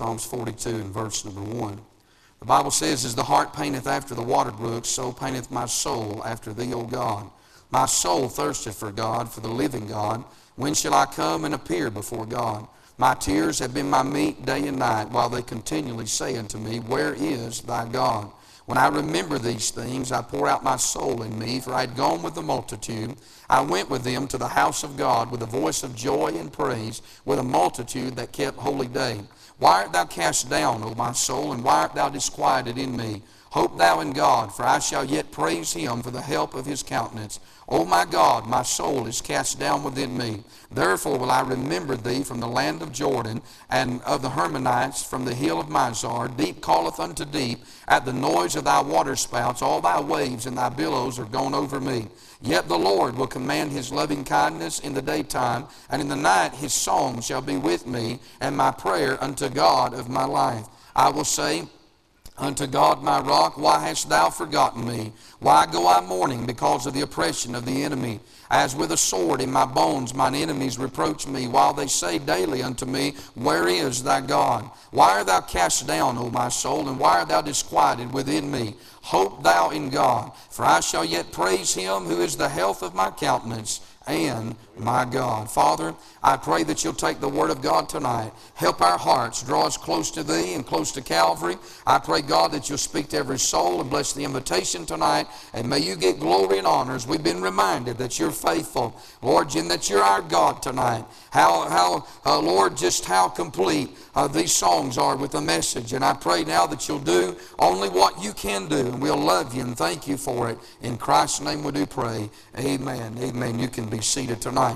Psalms 42 and verse number 1. The Bible says, As the hart painteth after the water brooks, so painteth my soul after thee, O God. My soul thirsteth for God, for the living God. When shall I come and appear before God? My tears have been my meat day and night, while they continually say unto me, Where is thy God? When I remember these things, I pour out my soul in me, for I had gone with the multitude. I went with them to the house of God with a voice of joy and praise, with a multitude that kept holy day. Why art thou cast down, O my soul, and why art thou disquieted in me? Hope thou in God, for I shall yet praise him for the help of his countenance. O my God, my soul is cast down within me. Therefore will I remember thee from the land of Jordan, and of the Hermonites from the hill of Mizar. Deep calleth unto deep, at the noise of thy waterspouts. All thy waves and thy billows are gone over me. Yet the Lord will command his loving kindness in the daytime, and in the night his song shall be with me, and my prayer unto God of my life. I will say, Unto God my rock, why hast thou forgotten me? Why go I mourning because of the oppression of the enemy? As with a sword in my bones, mine enemies reproach me, while they say daily unto me, Where is thy God? Why art thou cast down, O my soul, and why art thou disquieted within me? Hope thou in God, for I shall yet praise him who is the health of my countenance and my God. Father, I pray that you'll take the Word of God tonight. Help our hearts. Draw us close to Thee and close to Calvary. I pray, God, that you'll speak to every soul and bless the invitation tonight. And may you get glory and honors. We've been reminded that you're faithful, Lord, and that you're our God tonight. How, how uh, Lord, just how complete uh, these songs are with the message. And I pray now that you'll do only what you can do. And we'll love you and thank you for it. In Christ's name we do pray. Amen. Amen. You can be seated tonight.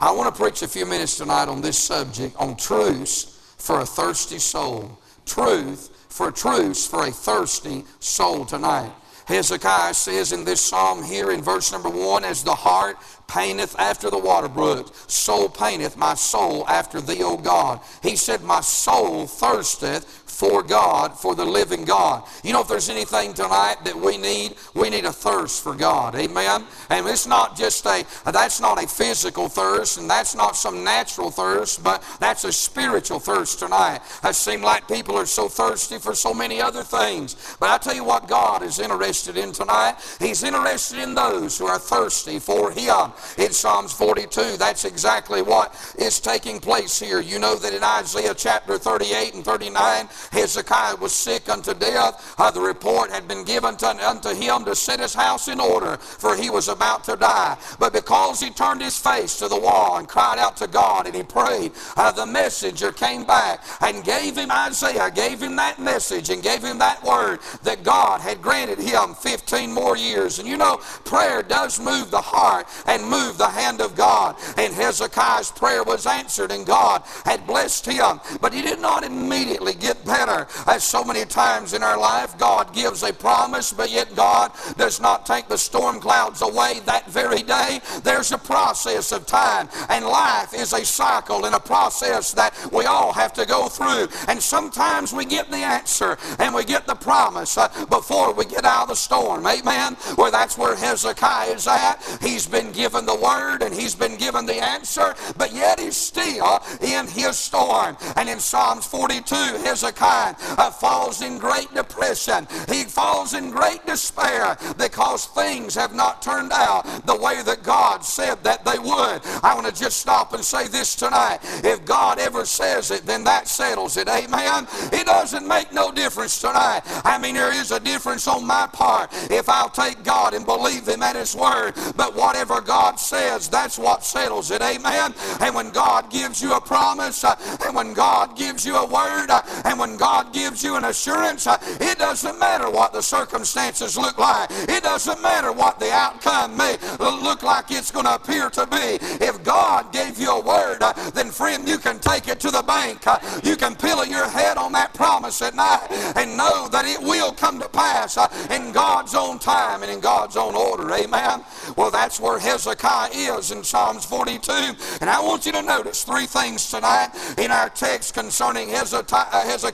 I want to preach a few minutes tonight on this subject, on truths for a thirsty soul. Truth for truths for a thirsty soul tonight. Hezekiah says in this psalm here in verse number one, as the hart painteth after the water brook, so painteth my soul after thee, O God. He said, My soul thirsteth for God, for the living God. You know, if there's anything tonight that we need, we need a thirst for God. Amen? And it's not just a, that's not a physical thirst, and that's not some natural thirst, but that's a spiritual thirst tonight. It seems like people are so thirsty for so many other things. But I tell you what God is interested in tonight. He's interested in those who are thirsty for Him. In Psalms 42, that's exactly what is taking place here. You know that in Isaiah chapter 38 and 39, Hezekiah was sick unto death. Uh, the report had been given to, unto him to set his house in order, for he was about to die. But because he turned his face to the wall and cried out to God and he prayed, uh, the messenger came back and gave him Isaiah, gave him that message and gave him that word that God had granted him 15 more years. And you know, prayer does move the heart and move the hand of God. And Hezekiah's prayer was answered and God had blessed him. But he did not immediately get back As so many times in our life, God gives a promise, but yet God does not take the storm clouds away that very day. There's a process of time, and life is a cycle and a process that we all have to go through. And sometimes we get the answer and we get the promise uh, before we get out of the storm. Amen? Well, that's where Hezekiah is at. He's been given the word and he's been given the answer, but yet he's still in his storm. And in Psalms 42, Hezekiah uh, falls in great depression. He falls in great despair because things have not turned out the way that God said that they would. I want to just stop and say this tonight. If God ever says it, then that settles it. Amen. It doesn't make no difference tonight. I mean, there is a difference on my part if I'll take God and believe Him at His word. But whatever God says, that's what settles it. Amen. And when God gives you a promise, uh, and when God gives you a word, uh, and when God gives you an assurance, uh, it doesn't matter what the circumstances look like. It doesn't matter what the outcome may look like it's going to appear to be. If God gave you a word, uh, then friend, you can take it to the bank. Uh, you can pillow your head on that promise at night and know that it will come to pass in God's own time and in God's own order. Amen. Well, that's where Hezekiah is in Psalms 42. And I want you to notice three things tonight in our text concerning uh,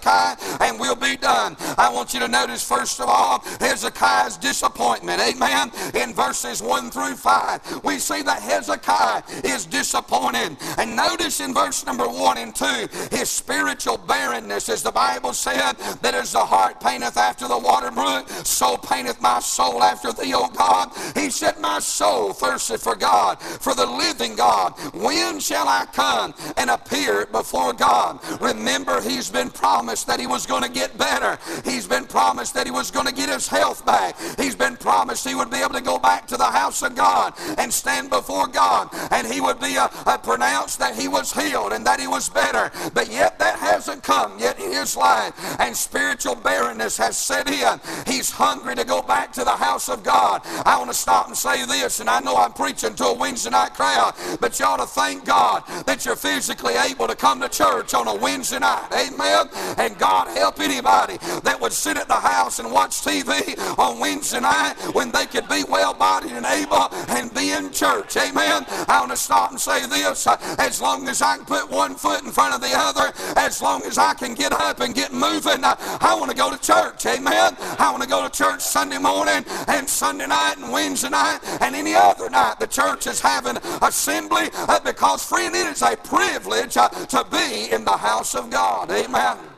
Hezekiah, and we'll be done. I want you to notice, first of all, Hezekiah's disappointment. Amen. In verses 1 through 5, we see that Hezekiah is disappointed. And notice in verse number 1 and 2, his spiritual barrenness, as the Bible said, that as the hart painteth after the water brook, so painteth my soul after thee, O God. He said, My soul thirsteth for God, for the living God. When shall I come and appear before God? Remember, he's been promised that he was going to get better. He's been promised that he was going to get his health back. He's been promised he would be able to go back to the house of God and stand before God. And he would be uh, uh, pronounced that he was healed and that he was better. But yet that hasn't come yet in his life. And spiritual barrenness has set in. He's hungry to go back to the house of God. I want to stop and say this, and I know I'm preaching to a Wednesday night crowd, but you ought to thank God that you're physically able to come to church on a Wednesday night. Amen. And God help anybody that would sit at the house and watch TV on Wednesday night when they could be well bodied and able and be in church. Amen. I want to stop and say this. As long as I can put one foot in front of the other, as long as I can get up and get moving, I want to go to church. Amen. I want to go to church Sunday morning and Sunday night and Wednesday night and any other night. The church is having assembly uh, because, friend, it is a privilege uh, to be in the house of God. Amen.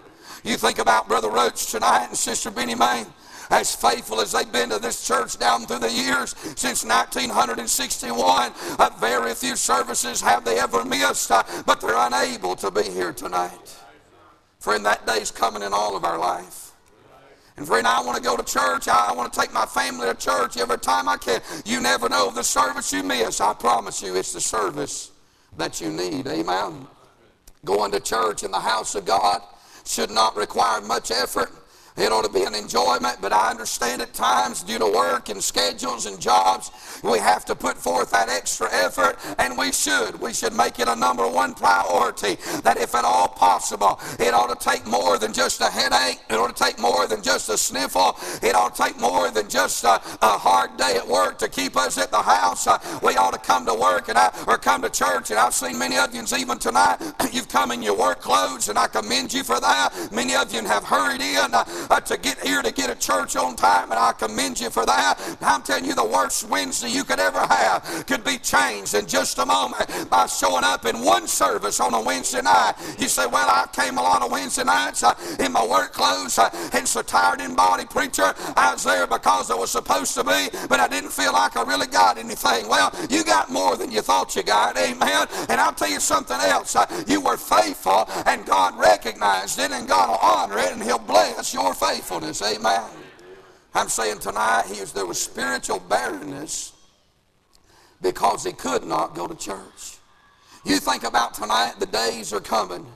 You think about Brother Roach tonight and Sister Benny May as faithful as they've been to this church down through the years since 1961. Uh, very few services have they ever missed, uh, but they're unable to be here tonight. Friend, that day's coming in all of our life. And friend, I want to go to church. I want to take my family to church every time I can. You never know the service you miss. I promise you, it's the service that you need. Amen. Going to church in the house of God should not require much effort. It ought to be an enjoyment, but I understand at times due to work and schedules and jobs, we have to put forth that extra effort, and we should. We should make it a number one priority that if at all possible, it ought to take more than just a headache. It ought to take more than just a sniffle. It ought to take more than just a, a hard day at work to keep us at the house. Uh, we ought to come to work and I, or come to church, and I've seen many of you even tonight, you've come in your work clothes, and I commend you for that. Many of you have hurried in. Uh, to get here to get a church on time, and I commend you for that. I'm telling you, the worst Wednesday you could ever have could be changed in just a moment by showing up in one service on a Wednesday night. You say, Well, I came a lot of Wednesday nights uh, in my work clothes uh, and so tired in body, preacher. I was there because I was supposed to be, but I didn't feel like I really got anything. Well, you got more than you thought you got, amen. And I'll tell you something else. Uh, you were faithful, and God recognized it, and God will honor it, and He'll bless your faithfulness. Amen. I'm saying tonight he was, there was spiritual barrenness because he could not go to church. You think about tonight, the days are coming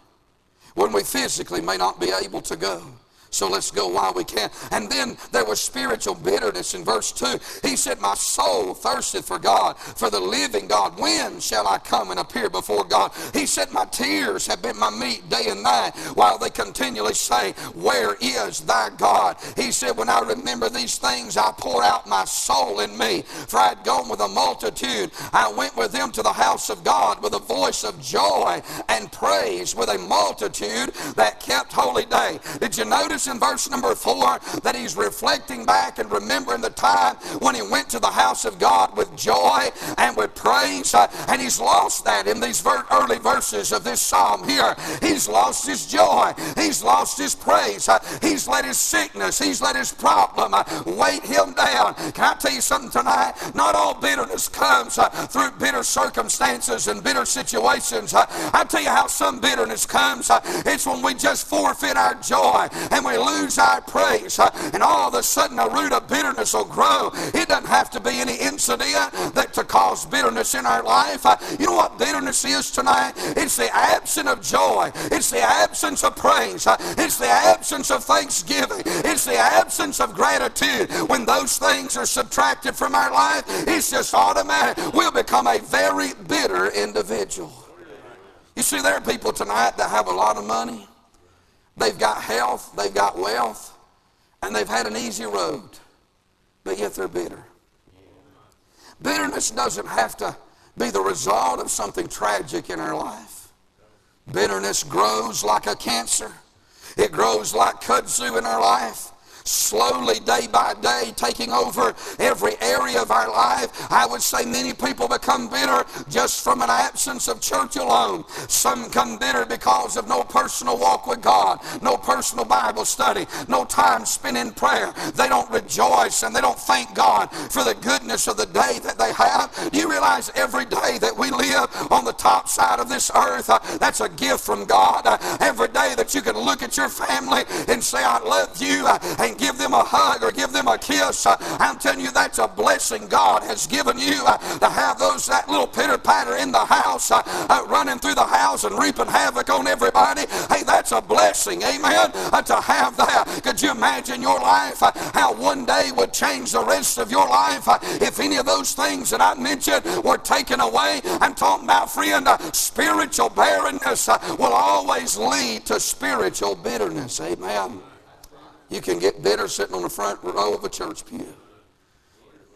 when we physically may not be able to go. So let's go while we can. And then there was spiritual bitterness in verse 2. He said, My soul thirsteth for God, for the living God. When shall I come and appear before God? He said, My tears have been my meat day and night, while they continually say, Where is thy God? He said, When I remember these things, I pour out my soul in me. For I had gone with a multitude. I went with them to the house of God with a voice of joy and praise, with a multitude that kept holy day. Did you notice? Notice in verse number four that he's reflecting back and remembering the time when he went to the house of God with joy and with praise. And he's lost that in these early verses of this psalm here. He's lost his joy. He's lost his praise. He's let his sickness, he's let his problem uh, weight him down. Can I tell you something tonight? Not all bitterness comes uh, through bitter circumstances and bitter situations. I tell you how some bitterness comes. It's when we just forfeit our joy and we we lose our praise, and all of a sudden a root of bitterness will grow. It doesn't have to be any incident that to cause bitterness in our life. You know what bitterness is tonight? It's the absence of joy. It's the absence of praise. It's the absence of thanksgiving. It's the absence of gratitude. When those things are subtracted from our life, it's just automatic. We'll become a very bitter individual. You see, there are people tonight that have a lot of money. They've got health, they've got wealth, and they've had an easy road, but yet they're bitter. Bitterness doesn't have to be the result of something tragic in our life. Bitterness grows like a cancer. It grows like kudzu in our life slowly, day by day, taking over every area of our life. I would say many people become bitter just from an absence of church alone. Some become bitter because of no personal walk with God, no personal Bible study, no time spent in prayer. They don't rejoice and they don't thank God for the goodness of the day that they have. Do you realize every day that we live on the top side of this earth, uh, that's a gift from God. Uh, every day that you can look at your family and say, I love you, uh, and give them a hug or give them a kiss. Uh, I'm telling you, that's a blessing God has given you uh, to have those that little pitter patter in the house, uh, running through the house and reaping havoc on everybody. Hey, that's a blessing, amen, to have that. Could you imagine your life, how one day would change the rest of your life if any of those things that I mentioned were taken away? I'm talking about, friend, spiritual barrenness will always lead to spiritual bitterness, amen. You can get bitter sitting on the front row of a church pew.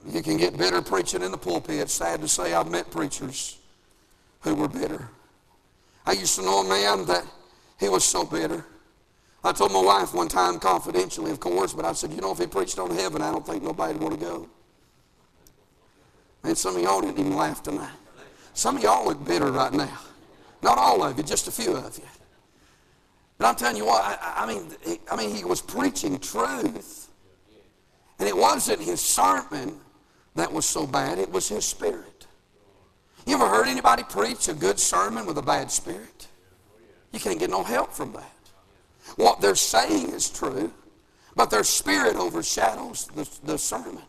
You can get bitter preaching in the pulpit. Sad to say, I've met preachers who were bitter. I used to know a man that he was so bitter. I told my wife one time, confidentially, of course, but I said, you know, if he preached on heaven, I don't think nobody would want to go. And some of y'all didn't even laugh tonight. Some of y'all look bitter right now. Not all of you, just a few of you. But I'm telling you what, I, I mean, I mean, he was preaching truth. And it wasn't his sermon that was so bad, it was his spirit. You ever heard anybody preach a good sermon with a bad spirit? You can't get no help from that. What they're saying is true, but their spirit overshadows the, the sermon.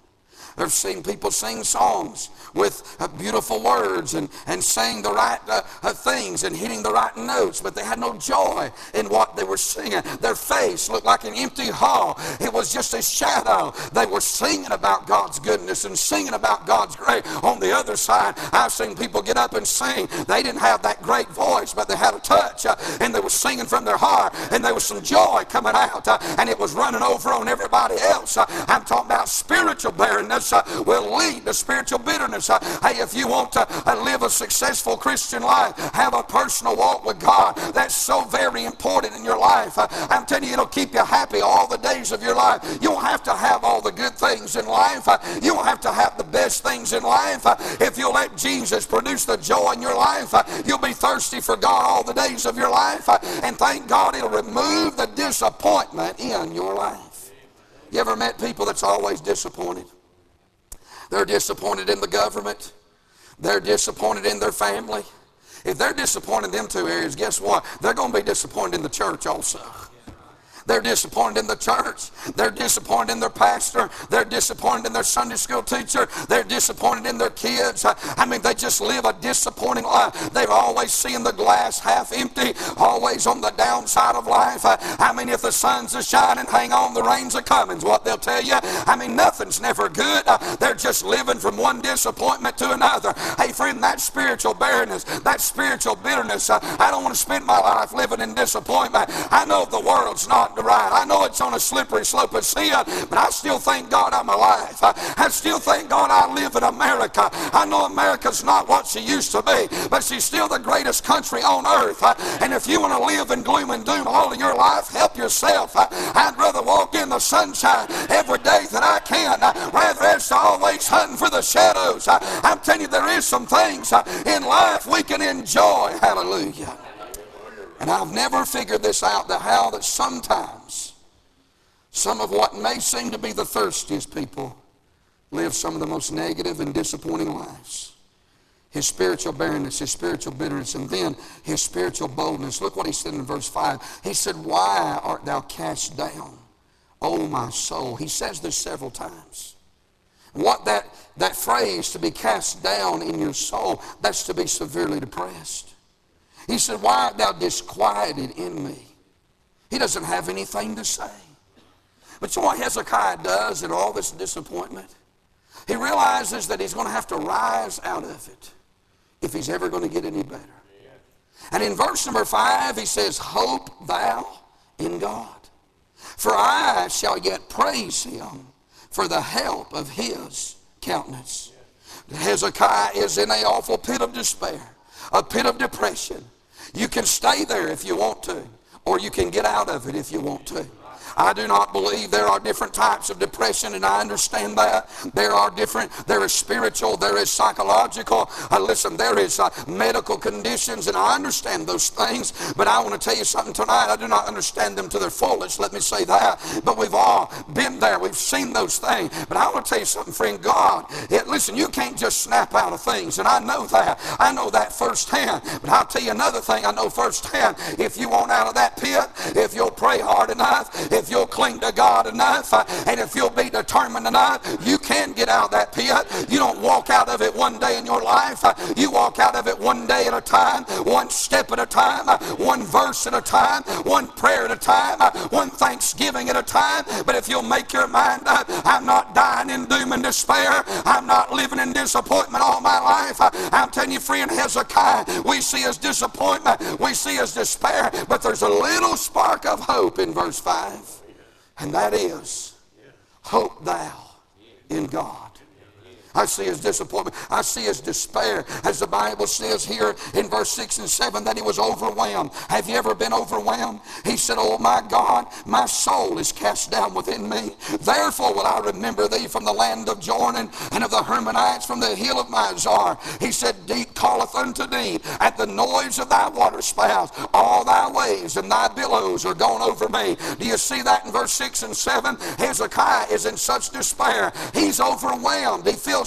I've seen people sing songs with uh, beautiful words and, and saying the right uh, uh, things and hitting the right notes, but they had no joy in what they were singing. Their face looked like an empty hall. It was just a shadow. They were singing about God's goodness and singing about God's grace. On the other side, I've seen people get up and sing. They didn't have that great voice, but they had a touch, uh, and they were singing from their heart, and there was some joy coming out, uh, and it was running over on everybody else. I'm talking about spiritual barrenness uh, will lead to spiritual bitterness. Uh, hey, if you want to uh, live a successful Christian life, have a personal walk with God, that's so very important in your life. I'm telling you, it'll keep you happy all the days of your life. You don't have to have all the good things in life. You don't have to have the best things in life. If you let Jesus produce the joy in your life, you'll be thirsty for God all the days of your life. And thank God it'll remove the disappointment in your life. You ever met people that's always disappointed? They're disappointed in the government. They're disappointed in their family. If they're disappointed in them two areas, guess what? They're going to be disappointed in the church also. They're disappointed in the church. They're disappointed in their pastor. They're disappointed in their Sunday school teacher. They're disappointed in their kids. I mean, they just live a disappointing life. They're always seeing the glass half empty, always on the downside of life. I mean, if the sun's a shining, hang on, the rain's a coming, what they'll tell you. I mean, nothing's never good. They're just living from one disappointment to another. Hey, friend, that spiritual barrenness, that spiritual bitterness, uh, I don't want to spend my life living in disappointment. I know the world's not I know it's on a slippery slope of sin, but I still thank God I'm alive. I still thank God I live in America. I know America's not what she used to be, but she's still the greatest country on earth. And if you want to live in gloom and doom all of your life, help yourself. I'd rather walk in the sunshine every day than I can rather than always hunting for the shadows. I'm telling you, there is some things in life we can enjoy. Hallelujah. And I've never figured this out, the how that sometimes some of what may seem to be the thirstiest people live some of the most negative and disappointing lives. His spiritual barrenness, his spiritual bitterness, and then his spiritual boldness. Look what he said in verse 5. He said, Why art thou cast down, O my soul? He says this several times. What that, that phrase, to be cast down in your soul, that's to be severely depressed. He said, Why art thou disquieted in me? He doesn't have anything to say. But you know what Hezekiah does in all this disappointment? He realizes that he's going to have to rise out of it if he's ever going to get any better. And in verse number five, he says, Hope thou in God. For I shall yet praise him for the help of his countenance. Hezekiah is in a awful pit of despair, a pit of depression. You can stay there if you want to, or you can get out of it if you want to. I do not believe there are different types of depression, and I understand that. There are different, there is spiritual, there is psychological. Uh, listen, there is uh, medical conditions, and I understand those things. But I want to tell you something tonight. I do not understand them to their fullest, let me say that. But we've all been there, we've seen those things. But I want to tell you something, friend. God, it, listen, you can't just snap out of things, and I know that. I know that firsthand. But I'll tell you another thing I know firsthand. If you want out of that pit, if you'll pray hard enough, if if you'll cling to God enough uh, and if you'll be determined enough, you can get out of that pit. You don't walk out of it one day in your life. Uh, you walk out of it one day at a time, one step at a time, uh, one verse at a time, one prayer at a time, one thanksgiving at a time. But if you'll make your mind up, I'm not dying in doom and despair. I'm not living in disappointment all my life. I'm telling you, friend Hezekiah, we see his disappointment, we see his despair, but there's a little spark of hope in verse 5. And that is, hope thou in God. I see his disappointment. I see his despair. As the Bible says here in verse 6 and 7 that he was overwhelmed. Have you ever been overwhelmed? He said, Oh my God, my soul is cast down within me. Therefore will I remember thee from the land of Jordan and of the Hermonites from the hill of Mizar. He said, Deep calleth unto thee at the noise of thy waterspouts. All thy waves and thy billows are gone over me. Do you see that in verse 6 and 7? Hezekiah is in such despair. He's overwhelmed. He feels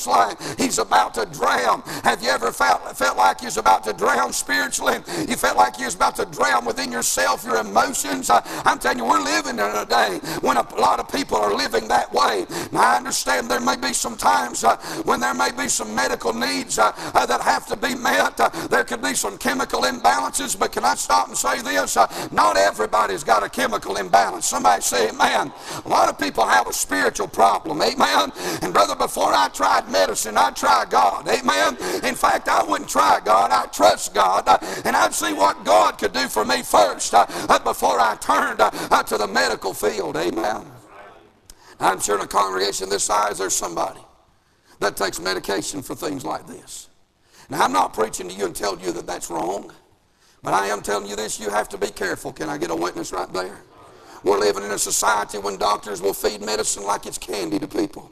he's about to drown. Have you ever felt, felt like you're about to drown spiritually? You felt like you're about to drown within yourself, your emotions? I, I'm telling you, we're living in a day when a lot of people are living that way. Now, I understand there may be some times uh, when there may be some medical needs uh, uh, that have to be met. Uh, there could be some chemical imbalances, but can I stop and say this? Uh, not everybody's got a chemical imbalance. Somebody say, amen. A lot of people have a spiritual problem, amen. And brother, before I tried medicine, I'd try God. Amen. In fact, I wouldn't try God. I trust God. And I'd see what God could do for me first uh, before I turned uh, to the medical field. Amen. I'm sure in a congregation this size, there's somebody that takes medication for things like this. Now, I'm not preaching to you and telling you that that's wrong, but I am telling you this you have to be careful. Can I get a witness right there? We're living in a society when doctors will feed medicine like it's candy to people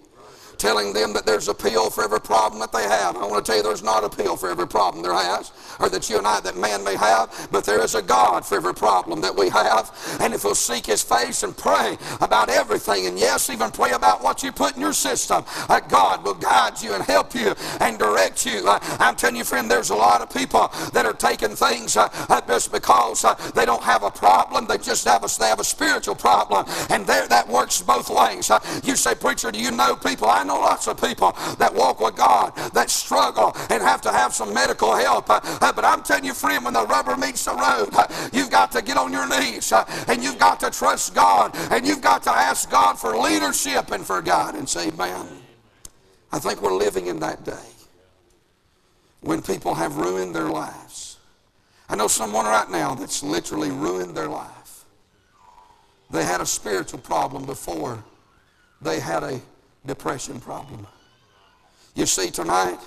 telling them that there's a pill for every problem that they have. I want to tell you there's not a pill for every problem there has, or that you and I, that man may have, but there is a God for every problem that we have. And if we'll seek his face and pray about everything, and yes, even pray about what you put in your system, uh, God will guide you and help you and direct you. Uh, I'm telling you, friend, there's a lot of people that are taking things uh, uh just because uh, they don't have a problem. They just have a, they have a spiritual problem. And there, that works both ways. Uh, you say, preacher, do you know people? I know lots of people that walk with God that struggle and have to have some medical help. Uh, uh, but I'm telling you, friend, when the rubber meets the road, uh, you've got to get on your knees and you've got to trust God and you've got to ask God for leadership and for guidance. Amen. I think we're living in that day when people have ruined their lives. I know someone right now that's literally ruined their life. They had a spiritual problem before they had a depression problem. You see, tonight,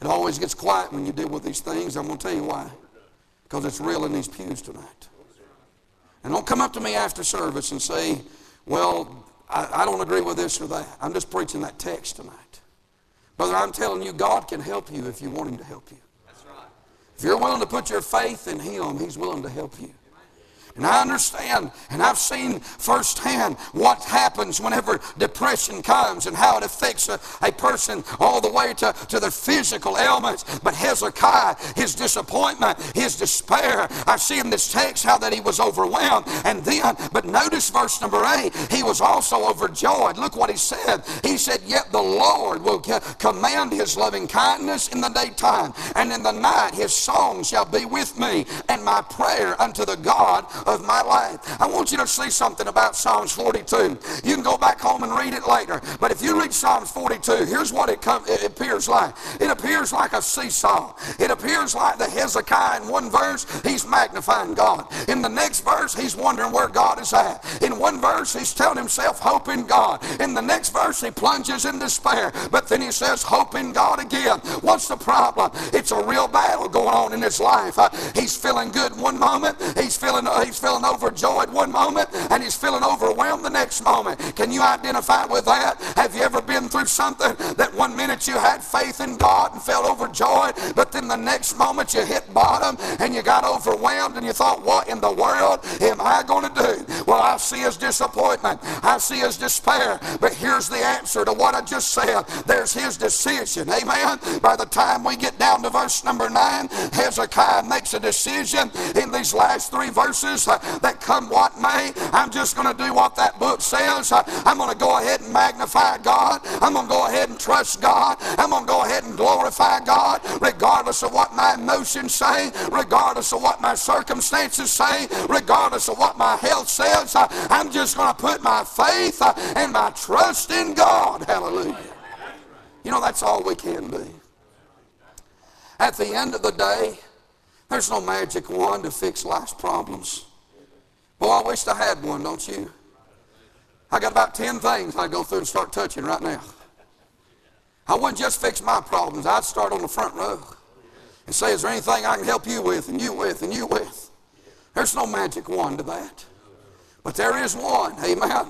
it always gets quiet when you deal with these things. I'm going to tell you why. Because it's real in these pews tonight. And don't come up to me after service and say, well, I, I don't agree with this or that. I'm just preaching that text tonight. Brother, I'm telling you, God can help you if you want Him to help you. If you're willing to put your faith in Him, He's willing to help you. And I understand, and I've seen firsthand what happens whenever depression comes and how it affects a, a person all the way to, to their physical ailments. But Hezekiah, his disappointment, his despair, I see in this text how that he was overwhelmed. And then, but notice verse number eight, he was also overjoyed. Look what he said. He said, Yet the Lord will command his loving kindness in the daytime, and in the night his song shall be with me, and my prayer unto the God of my life. I want you to see something about Psalms 42. You can go back home and read it later. But if you read Psalms 42, here's what it, come, it appears like. It appears like a seesaw. It appears like the Hezekiah in one verse, he's magnifying God. In the next verse, he's wondering where God is at. In one verse, he's telling himself, hope in God. In the next verse, he plunges in despair. But then he says, hope in God again. What's the problem? It's a real battle going on in his life. Uh, he's feeling good one moment. He's feeling, uh, he's feeling overjoyed one moment. And he's feeling overwhelmed the next moment. Can you identify with that? Have you ever been through something that one minute you had faith in God and felt overjoyed, but then the next moment you hit bottom and you got overwhelmed and you thought, what in the world am I going to do? Well, I see his disappointment. I see his despair. But here's the answer to what I just said. There's his decision. Amen. By the time we get down to verse number 9, Hezekiah makes a decision in these last three verses uh, that come what may, I'm just going to do what that book says. Uh, I'm going to go ahead and magnify God. I'm going to go ahead and trust God. I'm going to go ahead and glorify God regardless of what my emotions say, regardless of what my circumstances say, regardless of what my health says. Uh, I'm just going to put my faith uh, and my trust in God. Hallelujah. You know, that's all we can be. At the end of the day, there's no magic wand to fix life's problems. Boy, I wish I had one, don't you? I got about 10 things I'd go through and start touching right now. I wouldn't just fix my problems. I'd start on the front row and say, is there anything I can help you with and you with and you with? There's no magic wand to that. But there is one, amen.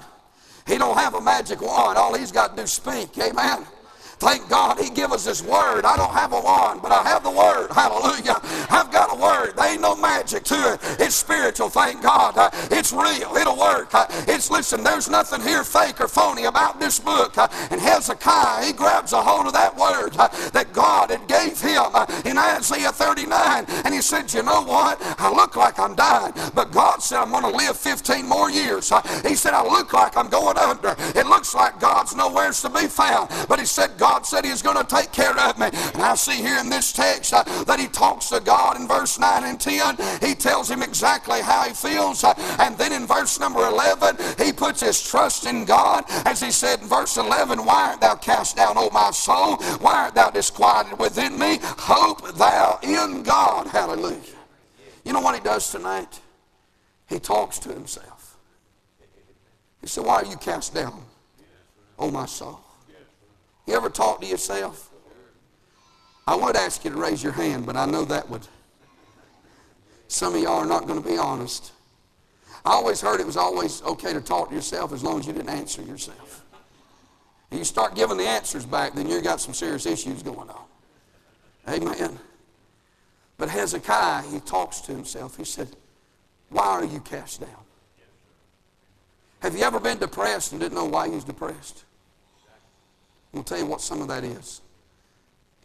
He don't have a magic wand. All he's got to do is speak, amen. Thank God he give us his word. I don't have a wand, but I have the word. Hallelujah. I've got a word. There ain't no magic to it. It's spiritual, thank God. It's real. It'll work. It's, listen, there's nothing here fake or phony about this book. And Hezekiah, he grabs a hold of that word that God had gave him in Isaiah 39. And he said, you know what? I look like I'm dying, but God said I'm going to live 15 more years. He said, I look like I'm going under. It looks like God's nowhere to be found. But he said, God God said He's going to take care of me. And I see here in this text uh, that he talks to God in verse 9 and 10. He tells him exactly how he feels. Uh, and then in verse number 11, he puts his trust in God. As he said in verse 11, Why art thou cast down, O my soul? Why art thou disquieted within me? Hope thou in God. Hallelujah. You know what he does tonight? He talks to himself. He said, Why are you cast down, O my soul? You ever talk to yourself? I would ask you to raise your hand, but I know that would. Some of y'all are not going to be honest. I always heard it was always okay to talk to yourself as long as you didn't answer yourself. And you start giving the answers back, then you've got some serious issues going on. Amen. But Hezekiah, he talks to himself. He said, Why are you cast down? Have you ever been depressed and didn't know why you was depressed? I'm going to tell you what some of that is.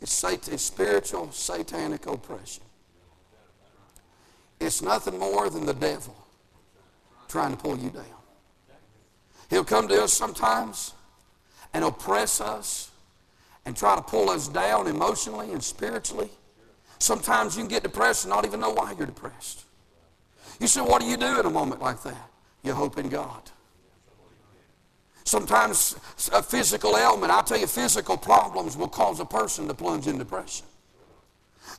It's, sat- it's spiritual satanic oppression. It's nothing more than the devil trying to pull you down. He'll come to us sometimes and oppress us and try to pull us down emotionally and spiritually. Sometimes you can get depressed and not even know why you're depressed. You say, what do you do in a moment like that? You hope in God. Sometimes a physical ailment, I'll tell you, physical problems will cause a person to plunge in depression.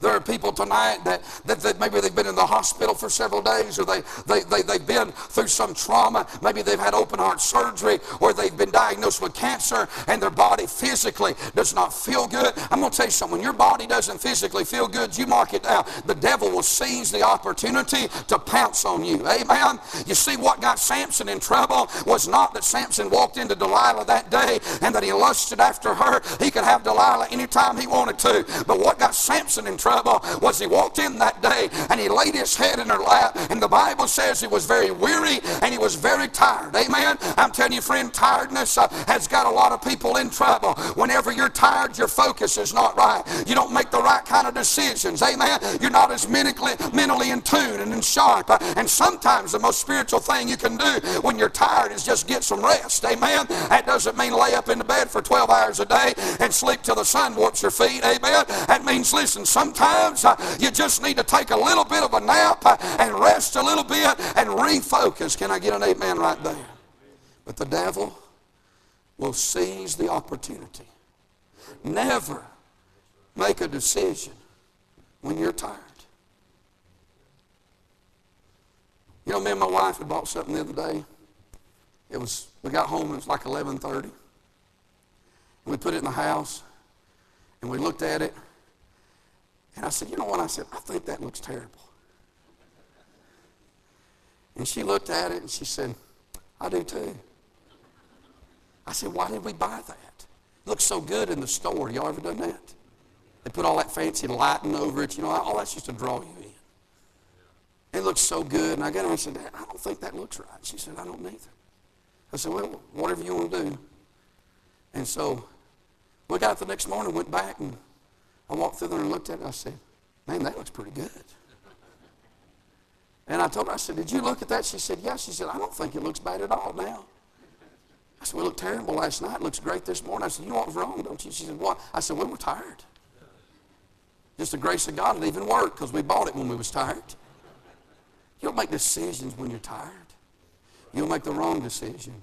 There are people tonight that, that, that, maybe they've been in the hospital for several days or they, they, they, they've been through some trauma. Maybe they've had open heart surgery or they've been diagnosed with cancer and their body physically does not feel good. I'm going to tell you something. When your body doesn't physically feel good, you mark it down. The devil will seize the opportunity to pounce on you. Amen? You see, what got Samson in trouble was not that Samson walked into Delilah that day and that he lusted after her. He could have Delilah anytime he wanted to. But what got Samson in trouble was he walked in that day and he laid his head in her lap. And the Bible says he was very weary and he was very tired. Amen. I'm telling you, friend, tiredness uh, has got a lot of people in trouble. Whenever you're tired, your focus is not right. You don't make the right kind of decisions. Amen. You're not as mentally, mentally in tune and in sharp. Uh, and sometimes the most spiritual thing you can do when you're tired is just get some rest. Amen. That doesn't mean lay up in the bed for 12 hours a day and sleep till the sun warps your feet. Amen. That means, listen, some Sometimes uh, you just need to take a little bit of a nap uh, and rest a little bit and refocus. Can I get an amen right there? But the devil will seize the opportunity. Never make a decision when you're tired. You know, me and my wife had bought something the other day. It was, we got home, it was like 11.30. We put it in the house, and we looked at it, and I said, you know what? I said, I think that looks terrible. And she looked at it, and she said, I do too. I said, why did we buy that? It looks so good in the store. Y'all ever done that? They put all that fancy lighting over it. You know, all that's just to draw you in. It looks so good. And I got her and I said, I don't think that looks right. She said, I don't either. I said, well, whatever you want to do. And so we got the next morning, went back, and I walked through there and looked at it. I said, man, that looks pretty good. And I told her, I said, did you look at that? She said, yes. She said, I don't think it looks bad at all now. I said, we looked terrible last night. It looks great this morning. I said, you know was wrong, don't you? She said, what? I said, we were tired. Just the grace of God, it even worked because we bought it when we was tired. You don't make decisions when you're tired. You'll make the wrong decision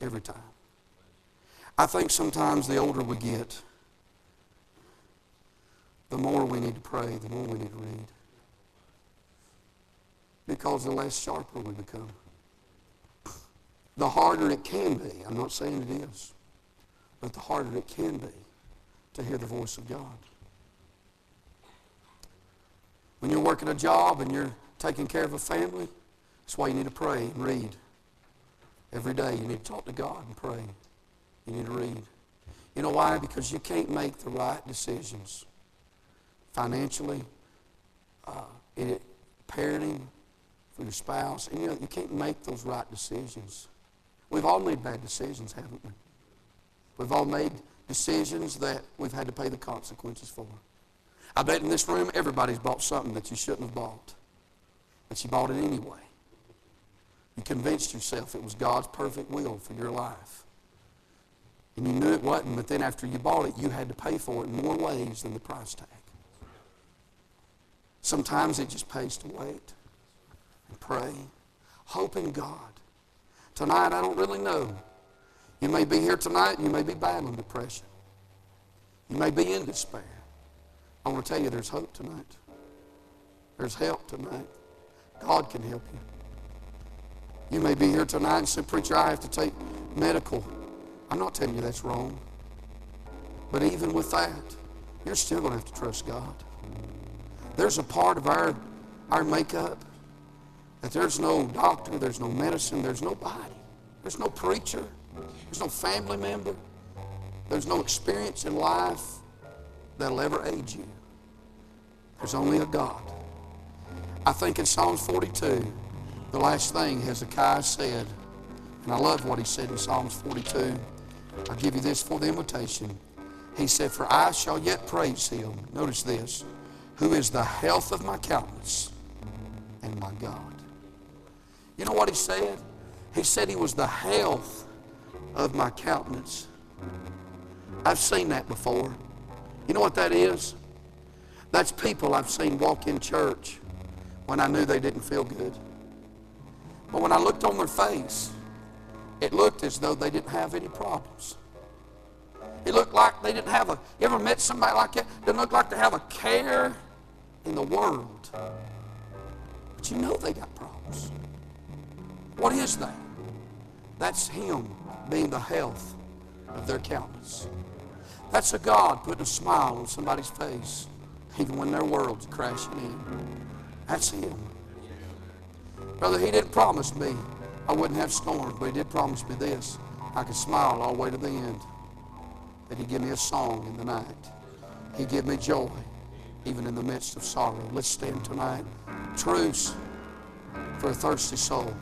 every time. I think sometimes the older we get, the more we need to pray, the more we need to read. Because the less sharper we become. The harder it can be, I'm not saying it is, but the harder it can be to hear the voice of God. When you're working a job and you're taking care of a family, that's why you need to pray and read. Every day you need to talk to God and pray. You need to read. You know why? Because you can't make the right decisions financially, uh, in it, parenting, for your spouse. And you know, you can't make those right decisions. We've all made bad decisions, haven't we? We've all made decisions that we've had to pay the consequences for. I bet in this room everybody's bought something that you shouldn't have bought. But you bought it anyway. You convinced yourself it was God's perfect will for your life. And you knew it wasn't, but then after you bought it, you had to pay for it in more ways than the price tag. Sometimes it just pays to wait and pray, hoping God. Tonight, I don't really know. You may be here tonight and you may be battling depression. You may be in despair. I want to tell you there's hope tonight. There's help tonight. God can help you. You may be here tonight and say, Preacher, I have to take medical. I'm not telling you that's wrong. But even with that, you're still going to have to trust God. There's a part of our, our makeup that there's no doctor, there's no medicine, there's nobody. There's no preacher, there's no family member, there's no experience in life that'll ever aid you. There's only a God. I think in Psalms 42, the last thing Hezekiah said, and I love what he said in Psalms 42. I'll give you this for the invitation. He said, For I shall yet praise him. Notice this. Who is the health of my countenance and my God. You know what he said? He said he was the health of my countenance. I've seen that before. You know what that is? That's people I've seen walk in church when I knew they didn't feel good. But when I looked on their face, it looked as though they didn't have any problems. It looked like they didn't have a, you ever met somebody like that? Didn't look like they have a care in the world. But you know they got problems. What is that? That's Him being the health of their countenance. That's a God putting a smile on somebody's face, even when their world's crashing in. That's Him. Brother, He didn't promise me I wouldn't have storms, but He did promise me this. I could smile all the way to the end. That He'd give me a song in the night. He'd give me joy, even in the midst of sorrow. Let's stand tonight. Truce for a thirsty soul.